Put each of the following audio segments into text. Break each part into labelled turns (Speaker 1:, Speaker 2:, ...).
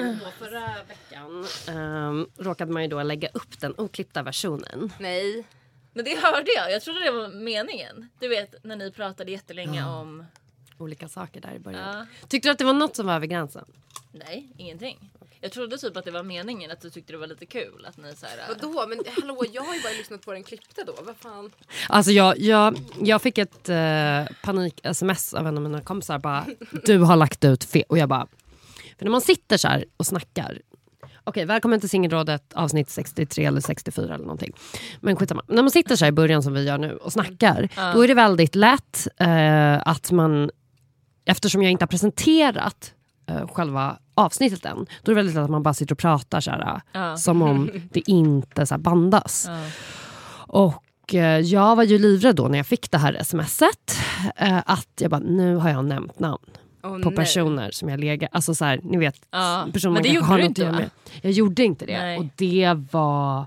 Speaker 1: Då förra veckan ehm, råkade man ju då lägga upp den oklippta versionen.
Speaker 2: Nej.
Speaker 3: Men det hörde jag. Jag trodde det var meningen. Du vet när ni pratade jättelänge om...
Speaker 1: Olika saker där i början.
Speaker 3: Ja.
Speaker 1: Tyckte du att det var något som var över gränsen?
Speaker 3: Nej, ingenting. Jag trodde typ att det var meningen att du tyckte det var lite kul att ni så här.
Speaker 2: Vadå? Men hallå, jag har ju bara lyssnat på den klippta då. Vad fan?
Speaker 1: Alltså jag, jag, jag fick ett eh, panik-sms av en av mina kompisar. Bara, du har lagt ut fel. Och jag bara... För när man sitter så här och snackar. Okej, välkommen till Singelrådet avsnitt 63 eller 64 eller någonting. Men skitsamma. När man sitter så här i början som vi gör nu och snackar. Då är det väldigt lätt eh, att man... Eftersom jag inte har presenterat eh, själva avsnittet än. Då är det väldigt lätt att man bara sitter och pratar så här,
Speaker 3: Ja.
Speaker 1: som om det inte så bandas. Och eh, jag var ju livrädd då när jag fick det här smset. Eh, att jag bara, nu har jag nämnt namn
Speaker 2: Åh,
Speaker 1: på
Speaker 2: nej.
Speaker 1: personer som jag legat... Alltså så här, ni vet,
Speaker 3: Ja,
Speaker 1: personer
Speaker 3: men det gjorde
Speaker 1: har
Speaker 3: du inte, va?
Speaker 1: med. Jag gjorde inte det.
Speaker 3: Nej.
Speaker 1: Och det var...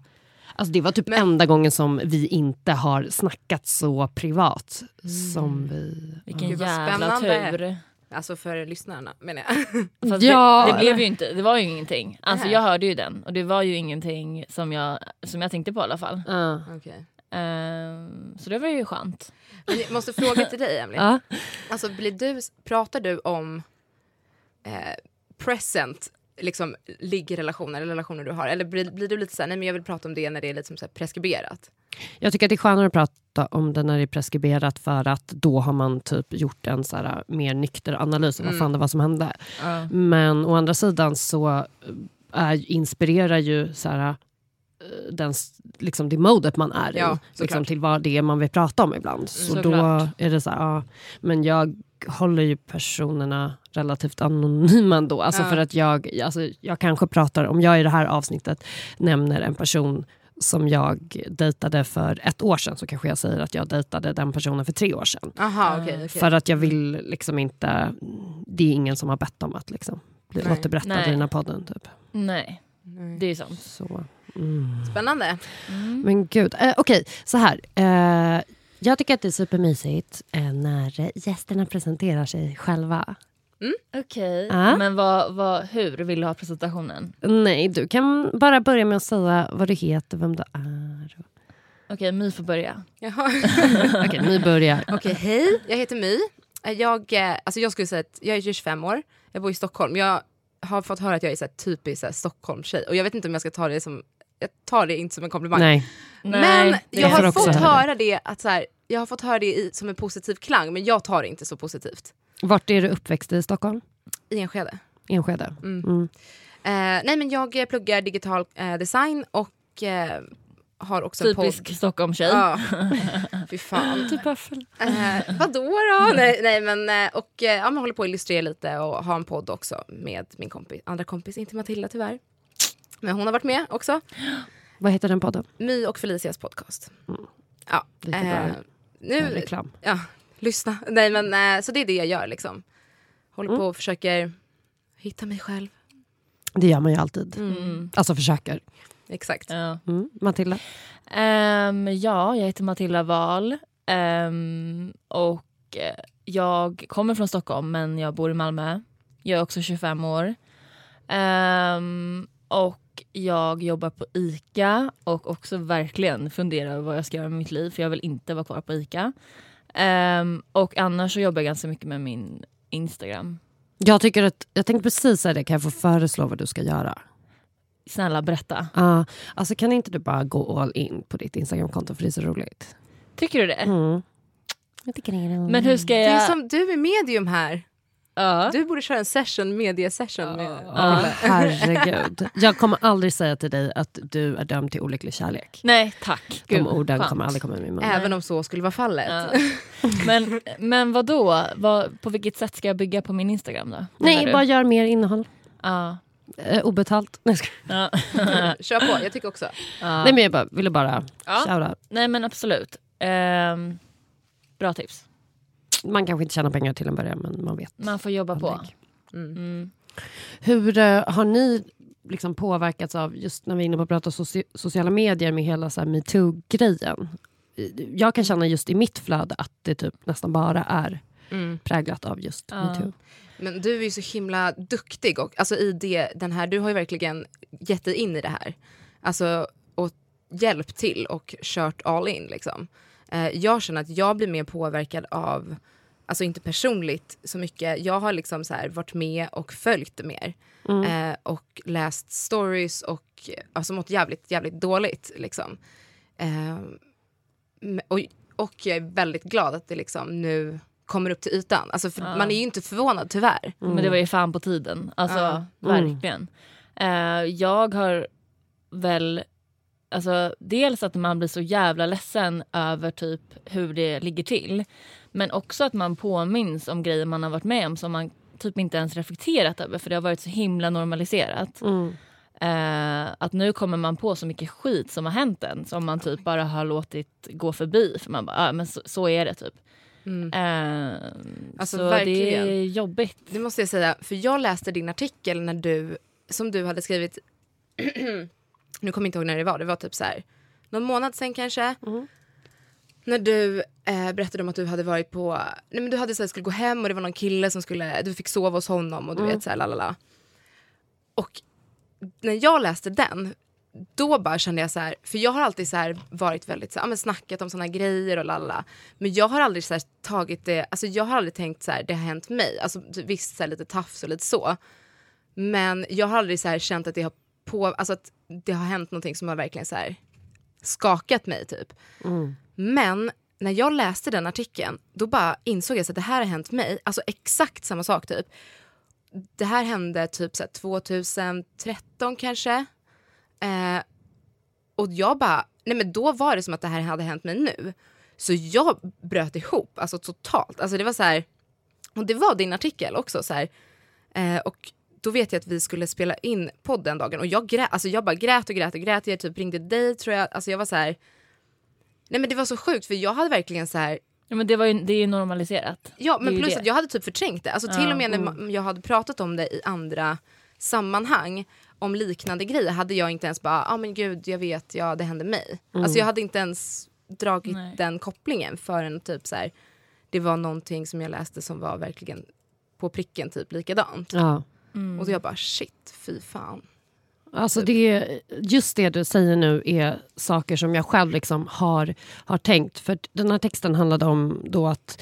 Speaker 1: Alltså det var typ enda gången som vi inte har snackat så privat som vi...
Speaker 3: Vilken
Speaker 2: vad
Speaker 3: jävla
Speaker 2: spännande.
Speaker 3: tur.
Speaker 2: Alltså för lyssnarna menar jag.
Speaker 3: Fast
Speaker 1: Ja.
Speaker 3: det, det blev ju inte, det var ju ingenting. Alltså
Speaker 2: Nej.
Speaker 3: jag hörde ju den och det var ju ingenting som jag, som jag tänkte på i alla fall.
Speaker 1: Ja.
Speaker 2: Okej.
Speaker 3: Ehm, så det var ju skönt.
Speaker 2: Men jag måste fråga till dig Emily.
Speaker 1: Ja.
Speaker 2: Alltså, blir du, pratar du om eh, present liksom, liggrelationer eller relationer du har? Eller blir, blir du lite så här, nej men jag vill prata om det när det är lite som så här preskriberat?
Speaker 1: Jag tycker att det är skönare att prata om det när det är preskriberat för att då har man typ gjort en så här, mer nykter analys av vad fan det var som hände. Men å andra sidan så eh, är, inspirerar ju så här, eh, den, liksom det modet man är i
Speaker 2: Ja,
Speaker 1: liksom,
Speaker 2: såklart.
Speaker 1: till vad det är man vill prata om ibland. Så då
Speaker 3: Såklart.
Speaker 1: är det så här, ja, men jag håller ju personerna relativt anonyma ändå. Alltså
Speaker 2: Ja.
Speaker 1: för att jag, alltså jag kanske pratar, om jag i det här avsnittet nämner en person som jag dejtade för ett år sedan så kanske jag säger att jag dejtade den personen för tre år sedan.
Speaker 2: Aha, okej. okej.
Speaker 1: För att jag vill liksom inte... Det är ingen som har bett om att liksom bli
Speaker 2: Nej.
Speaker 1: återberättad
Speaker 3: Nej.
Speaker 1: i den här podden. Typ.
Speaker 3: Nej, det är ju sant.
Speaker 1: Så.
Speaker 2: Spännande.
Speaker 1: Men gud, eh, okej så här. Eh, jag tycker att det är supermysigt eh, när gästerna presenterar sig själva.
Speaker 3: Okej,
Speaker 1: Ja.
Speaker 3: men vad, vad, hur vill du ha presentationen?
Speaker 1: Nej, du kan bara börja med att säga vad du heter, vem du är.
Speaker 3: Okej, My får börja.
Speaker 1: Okej, ni börjar.
Speaker 2: Okej, hej. Jag heter My. Jag, eh, alltså jag skulle säga att jag är 25 år. Jag bor i Stockholm. Jag har fått höra att jag är så här typisk så här Stockholmstjej. Och jag vet inte om jag ska ta det som... Jag tar det inte som en komplimang.
Speaker 1: Nej.
Speaker 2: Men
Speaker 3: Nej,
Speaker 2: jag har fått
Speaker 1: höra
Speaker 2: det att så här, jag har fått höra det i, som en positiv klang, men jag tar det inte så positivt.
Speaker 1: Vart är du uppväxt i Stockholm?
Speaker 2: I Enskede.
Speaker 1: Enskede? Mm.
Speaker 2: Eh, nej men jag pluggar digital eh, design och eh, har också en
Speaker 3: Typisk
Speaker 2: podd.
Speaker 3: Stockholmstjej.
Speaker 2: Ja. Fy fan.
Speaker 1: Typ.
Speaker 2: Eh, vadå då? nej, nej men eh, och eh, ja, man håller på att illustrera lite och har en podd också med min kompis, andra kompis, inte Matilda tyvärr. Men hon har varit med också.
Speaker 1: Vad heter den podden?
Speaker 2: My och Felicias podcast. Ja,
Speaker 1: Lite bra
Speaker 2: eh, nu,
Speaker 1: reklam.
Speaker 2: ja, lyssna. Nej, men, eh, så det är det jag gör. Liksom. Håller
Speaker 1: Mm.
Speaker 2: på och försöker hitta mig själv.
Speaker 1: Det gör man ju alltid.
Speaker 3: Mm.
Speaker 1: Alltså försöker.
Speaker 2: Exakt.
Speaker 3: Ja.
Speaker 1: Mm. Matilda?
Speaker 3: Ehm, ja, jag heter Matilda Wahl ehm, och eh, jag kommer från Stockholm men jag bor i Malmö. Jag är också 25 år. Ehm, och jag jobbar på ICA och också verkligen funderar över vad jag ska göra med mitt liv för jag vill inte vara kvar på ICA. Ehm, och annars så jobbar jag ganska mycket med min Instagram.
Speaker 1: Jag, tycker att, jag tänkte precis säga det, kan jag få föreslå vad du ska göra?
Speaker 3: Snälla berätta.
Speaker 1: Uh, alltså kan inte du bara gå all in på ditt Instagramkonto för det är så roligt?
Speaker 3: Tycker du det?
Speaker 1: Mm. Jag tycker det är
Speaker 3: Men hur ska
Speaker 2: Det är
Speaker 3: jag...
Speaker 2: som du är medium här.
Speaker 3: Ja.
Speaker 2: Du borde köra en session, mediesession. Med,
Speaker 1: Ja, herregud. Jag kommer aldrig säga till dig att du är dömd till olycklig kärlek.
Speaker 3: Nej tack.
Speaker 1: De
Speaker 3: Gud,
Speaker 1: orden
Speaker 3: skönt.
Speaker 1: kommer aldrig komma ur min mun.
Speaker 2: Även om så skulle vara fallet.
Speaker 3: Ja. Men, men vad då? Vad, på vilket sätt ska jag bygga på min Instagram då?
Speaker 1: Nej, bara gör mer innehåll.
Speaker 3: Ja.
Speaker 1: Eh, obetalt. Nej.
Speaker 3: Ja.
Speaker 2: Kör på, jag tycker också.
Speaker 3: Ja.
Speaker 1: Nej men jag bara, ville bara
Speaker 3: Ja.
Speaker 1: shouta.
Speaker 3: Nej men absolut. Ehm, bra tips.
Speaker 1: Man kanske inte tjänar pengar till en början men man vet.
Speaker 3: Man får jobba på.
Speaker 1: aldrig.
Speaker 3: Mm.
Speaker 1: Hur eh, har ni liksom påverkats av, just när vi är inne på att prata soci sociala medier med hela metoo-grejen? Jag kan känna just i mitt flöde att det typ nästan bara är
Speaker 2: Mm.
Speaker 1: präglat av just
Speaker 3: Ja.
Speaker 1: metoo.
Speaker 2: Men du är ju så himla duktig och alltså i det, den här, du har ju verkligen gett dig in i det här. Alltså och hjälpt till och kört all in liksom. Eh, jag känner att jag blir mer påverkad av, alltså inte personligt så mycket, jag har liksom så här varit med och följt det mer. Eh, och läst stories och alltså mått jävligt, jävligt dåligt liksom. Eh, och, och jag är väldigt glad att det liksom nu kommer upp till ytan. Alltså för Man är ju inte förvånad tyvärr.
Speaker 3: Men det var ju fan på tiden. Alltså
Speaker 2: Ja.
Speaker 3: verkligen. Eh, jag har väl, alltså dels att man blir så jävla ledsen över typ hur det ligger till. Men också att man påminns om grejer man har varit med om som man typ inte ens reflekterat över för det har varit så himla normaliserat. Eh, att nu kommer man på så mycket skit som har hänt en som man typ bara har låtit gå förbi för man bara, ah, men så, så är det typ. Eh,
Speaker 2: Alltså,
Speaker 3: så det
Speaker 2: verkligen.
Speaker 3: är jobbigt.
Speaker 2: Det måste jag säga, för jag läste din artikel när du, som du hade skrivit, nu kommer jag inte ihåg när det var, det var typ så här, någon månad sen kanske. När du eh, berättade om att du hade varit på, nej men du hade så här, skulle gå hem och det var någon kille som skulle, du fick sova hos honom och du vet så här lalala. Och när jag läste den, då bara kände jag så här, för jag har alltid så varit väldigt så här, men snackat om såna grejer och lalala. Men jag har aldrig så här tagit det, alltså jag har aldrig tänkt så här, det har hänt mig. Alltså visst så här, lite tafs och lite så. Men jag har aldrig så här känt att det har på, alltså att det har hänt någonting som har verkligen så här skakat mig typ. Men när jag läste den artikeln, då bara insåg jag så att det här har hänt mig. Alltså exakt samma sak typ. Det här hände typ så här 2013 kanske. Eh, och jag bara, nej men då var det som att det här hade hänt mig nu. Så jag bröt ihop, alltså totalt. Alltså det var så här, och det var din artikel också så här. Eh, och då vet jag att vi skulle spela in podd den dagen och jag grät, alltså jag bara grät och grät och grät. Jag typ ringde dig tror jag, alltså jag var så här. Nej men det var så sjukt för jag hade verkligen så här,
Speaker 3: Ja, men det, var ju, det är ju normaliserat.
Speaker 2: Ja, men plus
Speaker 3: det.
Speaker 2: att jag hade typ förträngt det. Alltså till och med när ma- jag hade pratat om det i andra sammanhang om liknande grejer hade jag inte ens bara, ja ah, men gud jag vet, ja det hände mig. Alltså jag hade inte ens dragit
Speaker 3: Nej.
Speaker 2: den kopplingen förrän typ så här, det var någonting som jag läste som var verkligen på pricken typ likadant.
Speaker 1: Ja.
Speaker 3: Mm.
Speaker 2: Och jag bara shit, fy fan.
Speaker 1: Alltså det, just det du säger nu är saker som jag själv liksom har, har tänkt. För den här texten handlade om då att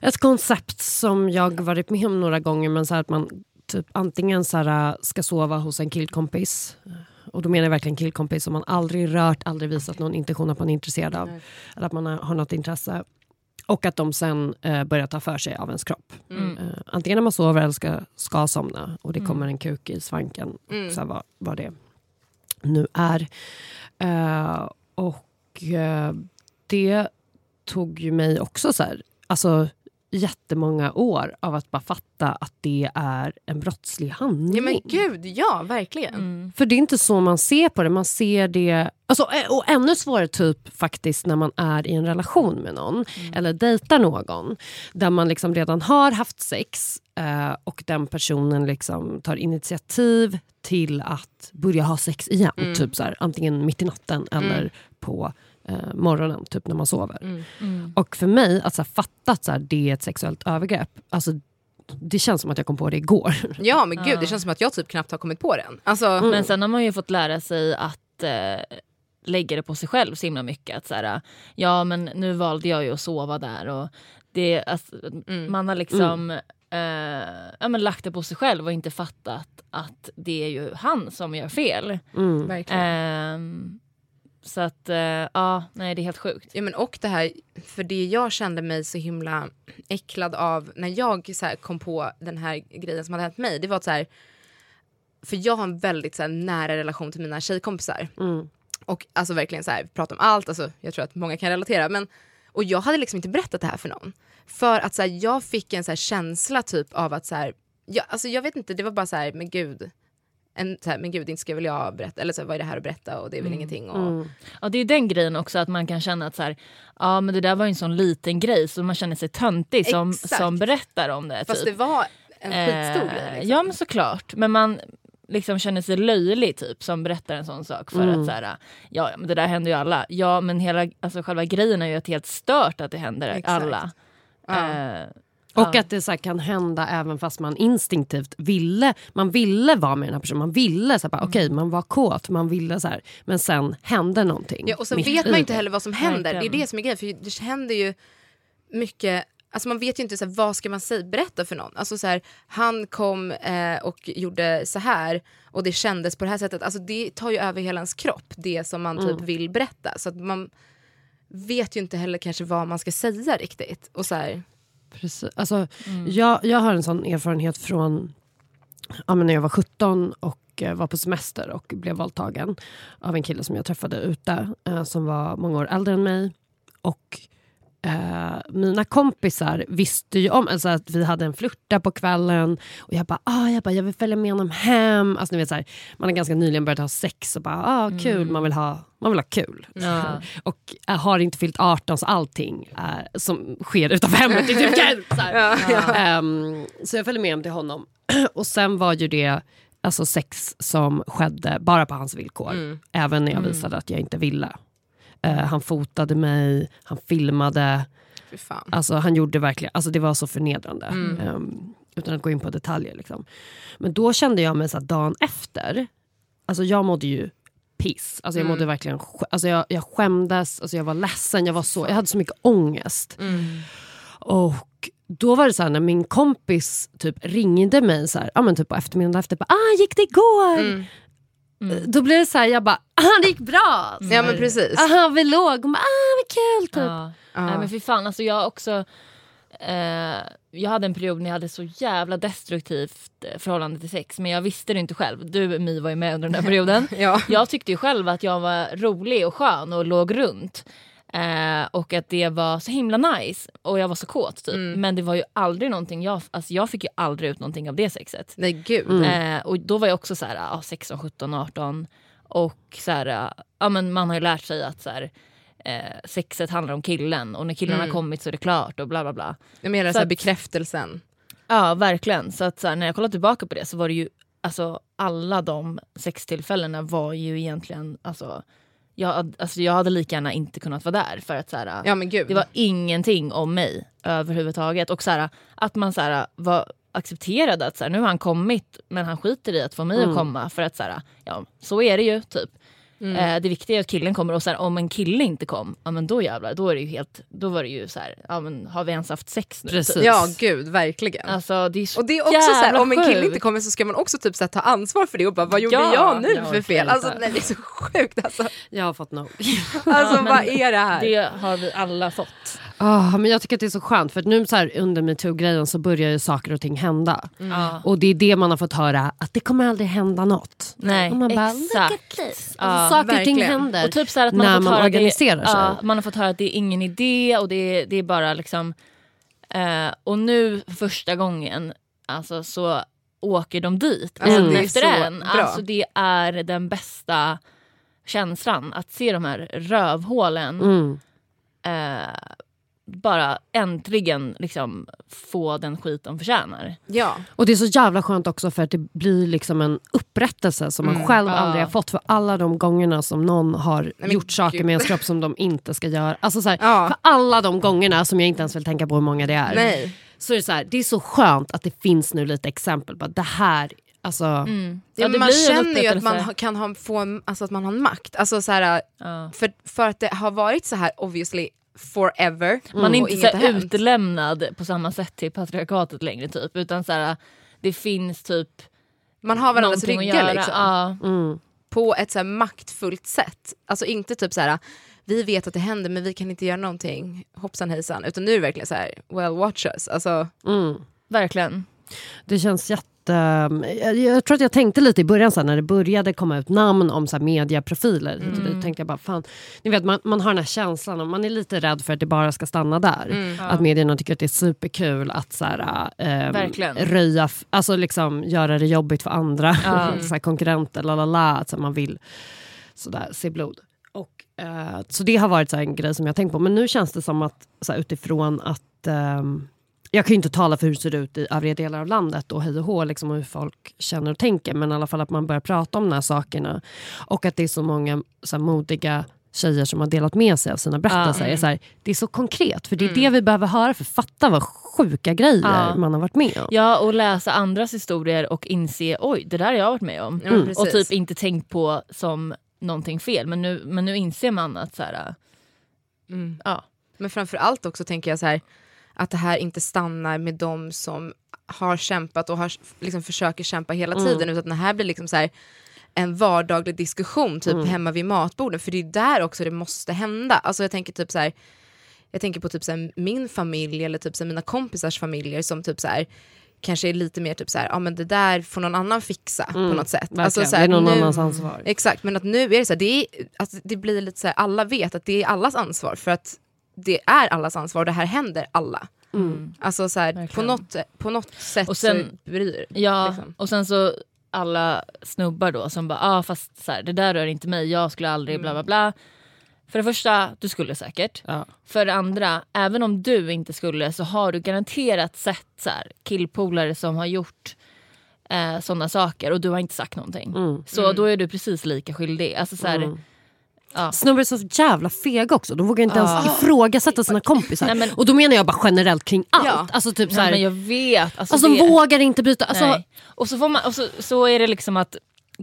Speaker 1: ett koncept som jag varit med om några gånger men så här att man typ antingen så här, ska sova hos en killkompis och då menar jag verkligen killkompis som man aldrig rört, aldrig visat någon intention att man är intresserad av. Eller att man har, något intresse. Och att de sen eh, börjar ta för sig av ens kropp.
Speaker 3: Mm.
Speaker 1: Eh, antingen när man sover eller ska, ska somna och det kommer en kuk i svanken. Så här, vad, vad det nu är. Eh, och det tog ju mig också så här, alltså jättemånga år av att bara fatta att det är en brottslig handling.
Speaker 2: Ja men gud, ja verkligen.
Speaker 3: Mm.
Speaker 1: För det är inte så man ser på det. Man ser det... Alltså, ä- och ännu svårare typ faktiskt när man är i en relation med någon eller dejtar någon där man liksom redan har haft sex eh, och den personen liksom tar initiativ till att börja ha sex igen. Typ så här, antingen mitt i natten eller på eh, morgonen, typ när man sover. Och för mig, att så här, fatta att så här, det är ett sexuellt övergrepp, alltså, det känns som att jag kom på det igår.
Speaker 2: Ja men gud, det känns som att jag typ knappt har kommit på den. Alltså,
Speaker 3: Men sen har man ju fått lära sig att eh, lägga det på sig själv så himla mycket. Att så här, ja men nu valde jag ju att sova där. Och det, alltså, Man har liksom eh, ja, men lagt det på sig själv och inte fattat att det är ju han som gör fel.
Speaker 1: Mm.
Speaker 2: verkligen.
Speaker 3: Så att eh, ja, nej det är helt sjukt.
Speaker 2: Ja, men och det här, för det jag kände mig så himla äcklad av när jag så här, kom på den här grejen som hade hänt mig. Det var att så här, för jag har en väldigt så här, nära relation till mina tjejkompisar.
Speaker 1: Mm.
Speaker 2: Och alltså verkligen så här, prata om allt, alltså, jag tror att många kan relatera. Men, och jag hade liksom inte berättat det här för någon. För att så här, jag fick en så här, känsla typ av att så här, jag, alltså, jag vet inte, det var bara så här, men gud. En, så här, men gud, inte ska väl jag berätta, eller så här, vad är det här att berätta och det är väl ingenting. Och,
Speaker 3: Ja, det är ju den grejen också att man kan känna att så här, ja men det där var ju en sån liten grej så man känner sig töntig som,
Speaker 2: Exakt.
Speaker 3: som berättar om det.
Speaker 2: Fast
Speaker 3: typ.
Speaker 2: det var en skitstor
Speaker 3: Eh,
Speaker 2: grej. Liksom.
Speaker 3: Ja men såklart. Men man liksom känner sig löjlig typ som berättar en sån sak. För
Speaker 2: Mm.
Speaker 3: att så här, ja, men det där händer ju alla. Ja men hela, alltså, själva grejen är ju att helt stört att det händer
Speaker 2: Exakt.
Speaker 3: alla.
Speaker 2: Ja.
Speaker 3: Eh,
Speaker 1: Och
Speaker 3: ja.
Speaker 1: att det så här kan hända även fast man instinktivt ville man ville vara med den här personen. Man ville, så här, bara, okej man var kåt, man ville så här, men sen hände någonting.
Speaker 2: Ja, och sen vet man inte heller vad som händer. Det är det som är grejen. För det händer ju mycket Alltså man vet ju inte så här, vad ska man säga, berätta för någon. Alltså så här, han kom eh, och gjorde så här och det kändes på det här sättet. Alltså det tar ju över hela ens kropp, det som man typ vill berätta. Så att man vet ju inte heller kanske vad man ska säga riktigt. Och så här,
Speaker 1: Precis. Alltså, jag, jag har en sån erfarenhet från ja, men när jag var 17 och eh, var på semester och blev våldtagen av en kille som jag träffade ute eh, som var många år äldre än mig. Och eh, mina kompisar visste ju om alltså att vi hade en flörta på kvällen och jag bara, ah, jag, bara jag vill följa med honom hem. Alltså, ni vet, så här, man har ganska nyligen börjat ha sex och bara, ah, kul, man, vill ha, man vill ha kul.
Speaker 3: Ja.
Speaker 1: Och jag har inte fyllt 18 så allting eh, som sker utanför hemmet är typ. Så, här. Ehm, så jag följde med hem till honom. och sen var ju det alltså sex som skedde bara på hans villkor. Även när jag visade att jag inte ville. Eh, han fotade mig, han filmade. Alltså han gjorde verkligen, alltså det var så förnedrande. Ehm, utan att gå in på detaljer. Liksom. Men då kände jag mig så dagen efter, alltså jag mådde ju piss. Alltså jag mådde verkligen, alltså jag, jag skämdes, alltså jag var ledsen, jag, var så, jag hade så mycket ångest. Och då var det så här när min kompis typ ringde mig så här, ja, men typ på eftermiddagen efter, bara, ah gick det igår? Eh, Då blev det så här, jag bara, ah det gick bra. Så
Speaker 2: Ja men precis.
Speaker 1: Aha, vi låg, hon bara, ah vad kul typ.
Speaker 3: Ja. Nej, men fy fan, alltså jag har också... Eh, jag hade en period när jag hade så jävla destruktivt eh, förhållande till sex men jag visste det inte själv. Du My var ju med under den här perioden.
Speaker 2: Ja.
Speaker 3: Jag tyckte ju själv att jag var rolig och skön och låg runt. Eh, och att det var så himla nice och jag var så kåt typ. Men det var ju aldrig någonting, jag, alltså jag fick ju aldrig ut någonting av det sexet.
Speaker 2: Nej gud.
Speaker 1: Mm.
Speaker 3: Eh, och då var jag också så här, ja, 16, 17, 18 och så här, ja, men man har ju lärt sig att så här, eh, sexet handlar om killen och när killen har kommit så är det klart och bla bla bla.
Speaker 2: Jag menar
Speaker 3: Så
Speaker 2: så här,
Speaker 3: att-
Speaker 2: bekräftelsen.
Speaker 3: Ja verkligen. Så att så här, när jag kollar tillbaka på det så var det ju alltså alla de sextillfällena var ju egentligen alltså jag, alltså jag hade lika gärna inte kunnat vara där för att så här,
Speaker 2: Ja
Speaker 3: det var ingenting om mig överhuvudtaget. Och så här, att man så här, var accepterade att så nu har han kommit men han skiter i att få mig att komma för att så ja, så är det ju typ. Eh, det viktiga är att killen kommer och så här, om en kille inte kom, ja men då jävlar, då är det ju helt, då var det ju så här, ja men har vi ens haft sex nu?
Speaker 1: Precis.
Speaker 2: Ja gud, verkligen.
Speaker 3: Alltså det är så
Speaker 2: Och det är också så här, om en kille inte kommer så ska man också typ så här, ta ansvar för det och bara vad gjorde
Speaker 3: Ja,
Speaker 2: jag nu
Speaker 1: ja,
Speaker 2: för fel? Alltså nej, det är så sjukt alltså.
Speaker 1: Jag har fått nog.
Speaker 2: Alltså
Speaker 3: men
Speaker 2: vad är det här?
Speaker 3: Det har vi alla fått.
Speaker 1: Ah, men jag tycker att det är så skönt för att nu så här, under metoo-grejen så börjar ju saker och ting hända.
Speaker 3: Ja.
Speaker 1: Och det är det man har fått höra, att det kommer aldrig hända något.
Speaker 3: Nej,
Speaker 1: Och man bara,
Speaker 3: exakt.
Speaker 1: this.
Speaker 3: Ja,
Speaker 1: Alltså, saker och ting
Speaker 2: verkligen.
Speaker 1: händer
Speaker 3: Och typ så här att man
Speaker 1: när
Speaker 3: har fått
Speaker 1: man
Speaker 3: höra
Speaker 1: organiserar
Speaker 3: det,
Speaker 1: sig.
Speaker 3: Ja, man har fått höra att det är ingen idé och det är, det är bara liksom Eh, och nu första gången alltså, så åker de dit
Speaker 2: Alltså, det är
Speaker 3: efter
Speaker 2: så
Speaker 3: en.
Speaker 2: bra.
Speaker 3: Alltså, det är den bästa känslan att se de här rövhålen
Speaker 1: Mm.
Speaker 3: eh, bara äntligen liksom få den skit de förtjänar.
Speaker 2: Ja.
Speaker 1: Och det är så jävla skönt också för att det blir liksom en upprättelse som man själv
Speaker 3: Ja.
Speaker 1: aldrig har fått för alla de gångerna som någon har
Speaker 2: men
Speaker 1: gjort saker
Speaker 2: gud.
Speaker 1: med ens kropp som de inte ska göra. Alltså så här,
Speaker 2: Ja.
Speaker 1: För alla de gångerna som jag inte ens vill tänka på hur många det är.
Speaker 2: Nej.
Speaker 1: Så är det, så här, det är så skönt att det finns nu lite exempel på att det här, alltså,
Speaker 2: Ja,
Speaker 3: Ja,
Speaker 2: man känner ju att man kan ha, få en, alltså att man har en makt. Alltså så här,
Speaker 3: Ja.
Speaker 2: för, för att det har varit så här obviously forever.
Speaker 3: Man är inte så här utlämnad på samma sätt till patriarkatet längre typ. Utan så här, det finns typ
Speaker 2: Man har varandras ryggar liksom.
Speaker 3: Ja.
Speaker 1: mm.
Speaker 2: På ett så här maktfullt sätt. Alltså inte typ så här. vi vet att det händer men vi kan inte göra någonting, hoppsan hejsan. Utan nu är det verkligen så här, well watch us. Alltså,
Speaker 1: mm.
Speaker 3: Verkligen.
Speaker 1: Det känns jätte... Jag, jag tror att jag tänkte lite i början så här, när det började komma ut namn om så här, mediaprofiler. och dit, tänkte jag bara, fan, ni vet, man, man har den här känslan och man är lite rädd för att det bara ska stanna där. Att medierna tycker att det är superkul att så här, ehm,
Speaker 3: Verkligen.
Speaker 1: röja, alltså liksom göra det jobbigt för andra så här, konkurrenter. Lalala, att så här, man vill så där, se blod. Och, eh, så det har varit så här, en grej som jag tänkt på. Men nu känns det som att så här, utifrån att ehm, jag kan ju inte tala för hur det ser ut i övriga delar av landet och hej och hå, liksom, hur folk känner och tänker. Men i alla fall att man börjar prata om de här sakerna. Och att det är så många så här, modiga tjejer som har delat med sig av sina berättelser. är Så här, det är så konkret, för det är det vi behöver höra. För fatta vad sjuka grejer
Speaker 3: Ja.
Speaker 1: man har varit med om.
Speaker 3: Ja, och läsa andras historier och inse oj, det där har jag varit med om.
Speaker 2: Men
Speaker 3: och typ inte tänkt på som någonting fel. Men nu, men nu inser man att så här,
Speaker 2: mm.
Speaker 3: ja.
Speaker 2: Men framför allt också tänker jag så här, att det här inte stannar med de som har kämpat och har, liksom försöker kämpa hela tiden. Utan det här blir liksom så här, en vardaglig diskussion typ hemma vid matbordet. För det är där också det måste hända. Alltså jag tänker typ så här, jag tänker på typ så här, min familj eller typ så här, mina kompisars familjer som typ så här, kanske är lite mer typ så här, ja men det där får någon annan fixa på något sätt.
Speaker 1: Verkligen.
Speaker 2: Alltså, så
Speaker 1: det
Speaker 2: här,
Speaker 1: är någon
Speaker 2: nu-
Speaker 1: annans ansvar.
Speaker 2: Exakt, men att nu är det så här, det, är, alltså, det blir lite så här, alla vet att det är allas ansvar för att det är allas ansvar och det här händer alla. Alltså så här, på, något, på något sätt
Speaker 3: Och sen-
Speaker 2: så bryr
Speaker 3: Ja,
Speaker 2: liksom.
Speaker 3: och sen så alla snubbar då som bara, ah, fast så här, det där rör inte mig, jag skulle aldrig bla bla bla. För det första, du skulle säkert.
Speaker 1: Ja.
Speaker 3: För det andra, även om du inte skulle så har du garanterat sett så här, killpolare som har gjort eh, sådana saker och du har inte sagt någonting. Så då är du precis lika skyldig. Alltså, så här, ja.
Speaker 1: Snubbar är så jävla fega också. De vågar inte ens ifrågasätta sina kompisar.
Speaker 3: Nej, men-
Speaker 1: och då menar jag bara generellt kring allt.
Speaker 2: Ja.
Speaker 1: Alltså typ så
Speaker 3: Nej,
Speaker 1: här,
Speaker 3: men jag vet. Alltså,
Speaker 1: alltså, de
Speaker 3: det-
Speaker 1: vågar inte byta. Alltså,
Speaker 3: Nej. Och, så, får man, och så, så är det liksom att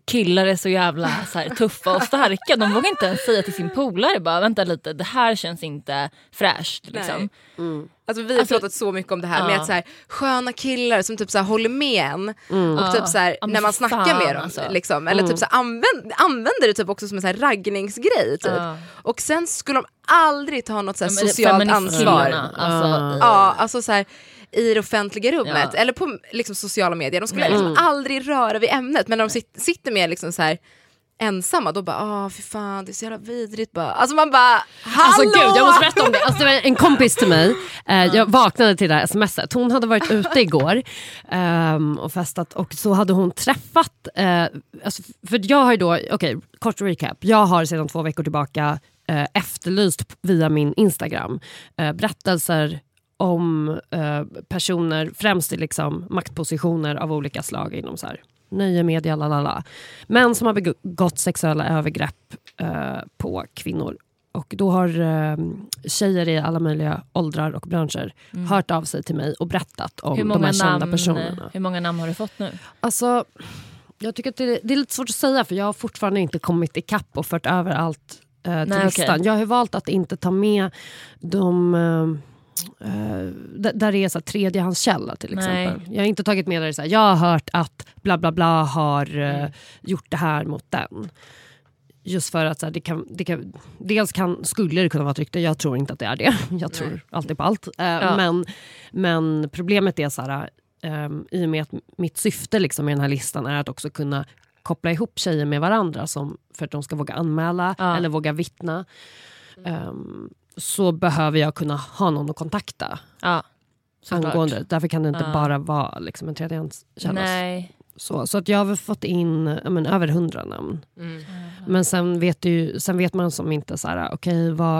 Speaker 3: killar är så jävla så här, tuffa och starka. De vågar inte ens säga till sin polare bara vänta lite det här känns inte fräscht. Liksom.
Speaker 2: Alltså vi har
Speaker 3: Alltså-
Speaker 2: pratat så mycket om det här med
Speaker 3: Ja.
Speaker 2: att så här, sköna killar som typ så här, håller med en och typ så här,
Speaker 3: Ja,
Speaker 2: när man snackar
Speaker 3: fan,
Speaker 2: med dem.
Speaker 3: alltså.
Speaker 2: Liksom, eller typ så här, använd, använder det typ också som en så här raggningsgrej. Typ.
Speaker 3: Ja.
Speaker 2: Och sen skulle de aldrig ta något så socialt ansvar.
Speaker 3: Alltså,
Speaker 2: Ja, alltså så i det offentliga rummet
Speaker 3: Ja.
Speaker 2: eller på liksom, sociala medier. De skulle liksom aldrig röra vid ämnet men när de sit, sitter med liksom, så här, ensamma då bara ah fy fan det är så jävla vidrigt bara. Alltså man bara hallå!
Speaker 1: Alltså gud, jag måste berätta om det. Alltså, det var en kompis till mig, eh, jag vaknade till det här smset. Hon hade varit ute igår ehm, och festat och så hade hon träffat, eh, alltså, för jag har ju då, okej kort recap, jag har sedan två veckor tillbaka eh, efterlyst via min Instagram eh, berättelser om eh, personer, främst i liksom maktpositioner av olika slag inom så här, nöje, media, lalala. Män som har begått sexuella övergrepp eh, på kvinnor. Och då har eh, tjejer i alla möjliga åldrar och branscher hört av sig till mig och berättat om
Speaker 3: Mm.
Speaker 1: de här kända
Speaker 3: namn,
Speaker 1: personerna.
Speaker 3: hur många namn har du fått nu?
Speaker 1: Alltså, jag tycker att det, det är lite svårt att säga för jag har fortfarande inte kommit ikapp och fört över allt eh, till
Speaker 3: Nej,
Speaker 1: listan.
Speaker 3: okej.
Speaker 1: Jag har valt att inte ta med de eh, där det är så här, tredjehandskälla till
Speaker 3: Nej.
Speaker 1: exempel. Jag har inte tagit med där det så här, jag har hört att bla bla bla har eh,
Speaker 3: Mm.
Speaker 1: gjort det här mot den. Just för att så här, det kan, det kan, dels kan, skulle det kunna vara ett rykte, jag tror inte att det är det. Jag tror alltid på allt. Eh,
Speaker 3: Ja.
Speaker 1: men, men problemet är så här, ehm, i och med att mitt syfte liksom med den här listan är att också kunna koppla ihop tjejer med varandra som, för att de ska våga anmäla
Speaker 3: Ja.
Speaker 1: eller våga vittna. Ehm, så behöver jag kunna ha någon att kontakta.
Speaker 3: Ja.
Speaker 1: Angående. Därför kan det inte
Speaker 3: Ja.
Speaker 1: bara vara liksom, en tredjehandskälla.
Speaker 3: Nej.
Speaker 1: Så, så att jag har väl fått in men, över hundra namn.
Speaker 2: Mm.
Speaker 1: Men sen vet, du, sen vet man som inte så här, okej vad...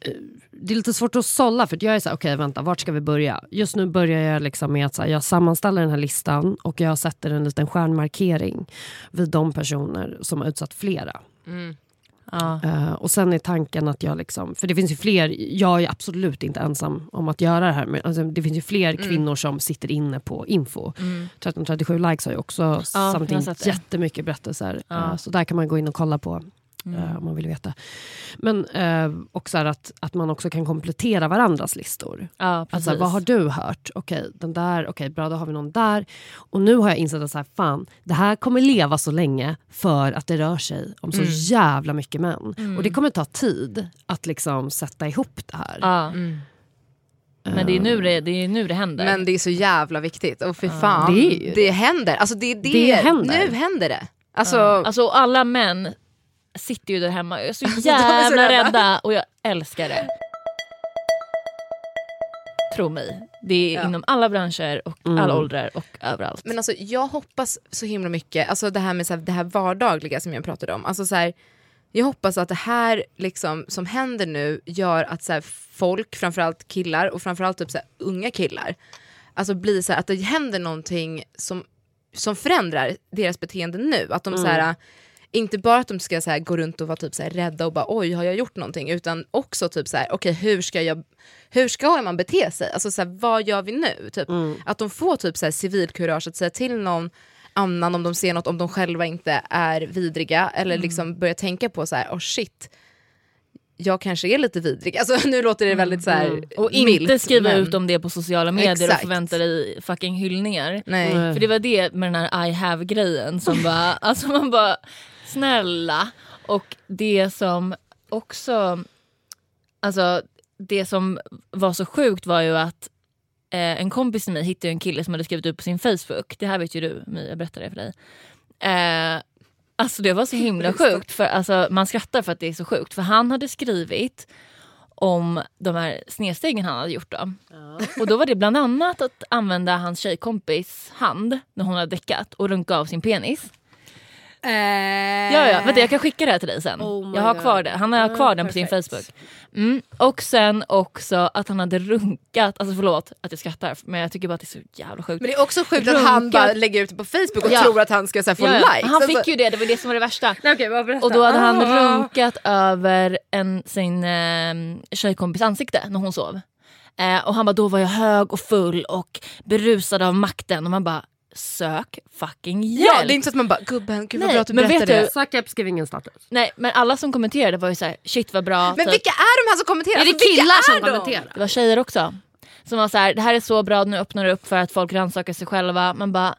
Speaker 1: eh, Det är lite svårt att sålla för att jag är så här, okej vänta, vart ska vi börja? Just nu börjar jag liksom med att så här, jag sammanställer den här listan och jag sätter en liten stjärnmarkering vid de personer som har utsatt flera.
Speaker 2: Mm.
Speaker 3: Ja.
Speaker 1: Eh, och sen är tanken att jag liksom, för det finns ju fler, jag är absolut inte ensam om att göra det här, men alltså, det finns ju fler
Speaker 3: Mm.
Speaker 1: kvinnor som sitter inne på info. 1337 likes har ju också
Speaker 3: sett det.
Speaker 1: jättemycket berättelser.
Speaker 3: Ja. Mm.
Speaker 1: Eh, så där kan man gå in och kolla på eh, om man vill veta. Men uh, också att, att man också kan komplettera varandras listor.
Speaker 3: Ja.
Speaker 1: Alltså, vad har du hört? Okej, den där, okej bra då har vi någon där. Och nu har jag insett att så här, fan, det här kommer leva så länge för att det rör sig om
Speaker 3: Mm.
Speaker 1: så jävla mycket män. Och det kommer ta tid att liksom sätta ihop det här.
Speaker 3: Ja. Men det är, nu det, det är nu det händer.
Speaker 2: Men det är så jävla viktigt. Och för fan,
Speaker 1: Det
Speaker 2: det, händer. Alltså det, det,
Speaker 1: Det händer.
Speaker 2: Nu händer det. Alltså,
Speaker 3: Alltså alla män sitter ju där hemma och är så
Speaker 2: de är så
Speaker 3: jävla
Speaker 2: rädda.
Speaker 3: rädda och jag älskar det. Tro mig. Det är
Speaker 2: Ja.
Speaker 3: inom alla branscher och alla åldrar och överallt.
Speaker 2: Men alltså, jag hoppas så himla mycket, alltså det här med så här, det här vardagliga som jag pratade om. Alltså så här, jag hoppas att det här liksom, som händer nu gör att så här, folk, framförallt killar och framförallt typ så här, unga killar, alltså blir så här, att det händer någonting som, som förändrar deras beteende nu. Att de så här, inte bara att de ska så här, gå runt och vara typ så här, rädda och bara oj har jag gjort någonting utan också typ så här, okej hur ska jag hur ska man bete sig? Alltså så här, vad gör vi nu? Typ, Att de får typ så här, civilkurage att säga till någon annan om de ser något, om de själva inte är vidriga eller liksom börja tänka på så här, oh shit jag kanske är lite vidrig. Alltså nu låter det väldigt så här
Speaker 3: Och inte
Speaker 2: milt,
Speaker 3: skriva
Speaker 2: men-
Speaker 3: ut om det på sociala medier
Speaker 2: Exakt.
Speaker 3: och förvänta dig fucking hyllningar.
Speaker 2: Nej.
Speaker 3: För det var det med den här I have grejen som bara, alltså man bara snälla. Och det som också, alltså det som var så sjukt var ju att eh, en kompis till mig hittade en kille som hade skrivit upp på sin Facebook, det här vet ju du My, jag berättade det för dig. Eh, alltså det var så himla sjukt, för alltså, man skrattar för att det är så sjukt. För han hade skrivit om de här snedstegen han hade gjort. Då. Och då var det bland annat att använda hans tjejkompis hand när hon hade däckat och runka av sin penis. Ja, ja, vänta, jag kan skicka det här till dig sen.
Speaker 1: Oh
Speaker 3: jag har
Speaker 1: God.
Speaker 3: kvar det. Han har kvar den på sin
Speaker 1: perfekt.
Speaker 3: Facebook. Mm. Och sen också att han hade runkat, alltså förlåt att jag skrattar men jag tycker bara att det är så jävla sjukt.
Speaker 2: Men det är också sjukt att han
Speaker 3: Runkat.
Speaker 2: bara lägger ut det på Facebook och
Speaker 3: Ja.
Speaker 2: tror att han ska så här, få
Speaker 3: Ja,
Speaker 2: likes.
Speaker 3: Han
Speaker 2: Alltså-
Speaker 3: fick ju det, det var det som var det värsta.
Speaker 1: Vad berätta.
Speaker 3: Och då hade han
Speaker 1: Ah.
Speaker 3: runkat över en, sin eh, tjejkompis ansikte när hon sov. Eh, och han bara, då var jag hög och full och berusad av makten. Och man bara, sök fucking hjälp.
Speaker 2: Ja, det är inte så att man bara gubben, gud vad
Speaker 3: Nej,
Speaker 2: bra att du
Speaker 3: men vet
Speaker 2: berättade
Speaker 3: du-
Speaker 2: det.
Speaker 1: Sök hjälp, skriv ingen status.
Speaker 3: Nej men alla som kommenterade var ju såhär, shit vad bra.
Speaker 2: Men
Speaker 3: typ.
Speaker 2: vilka är de här som kommenterar?
Speaker 1: Är det
Speaker 2: Alltså,
Speaker 1: killar
Speaker 2: är
Speaker 1: som
Speaker 2: de?
Speaker 1: kommenterar?
Speaker 3: Det var tjejer också. Som var så här, det här är så bra, nu öppnar det upp för att folk rannsakar sig själva. Man bara,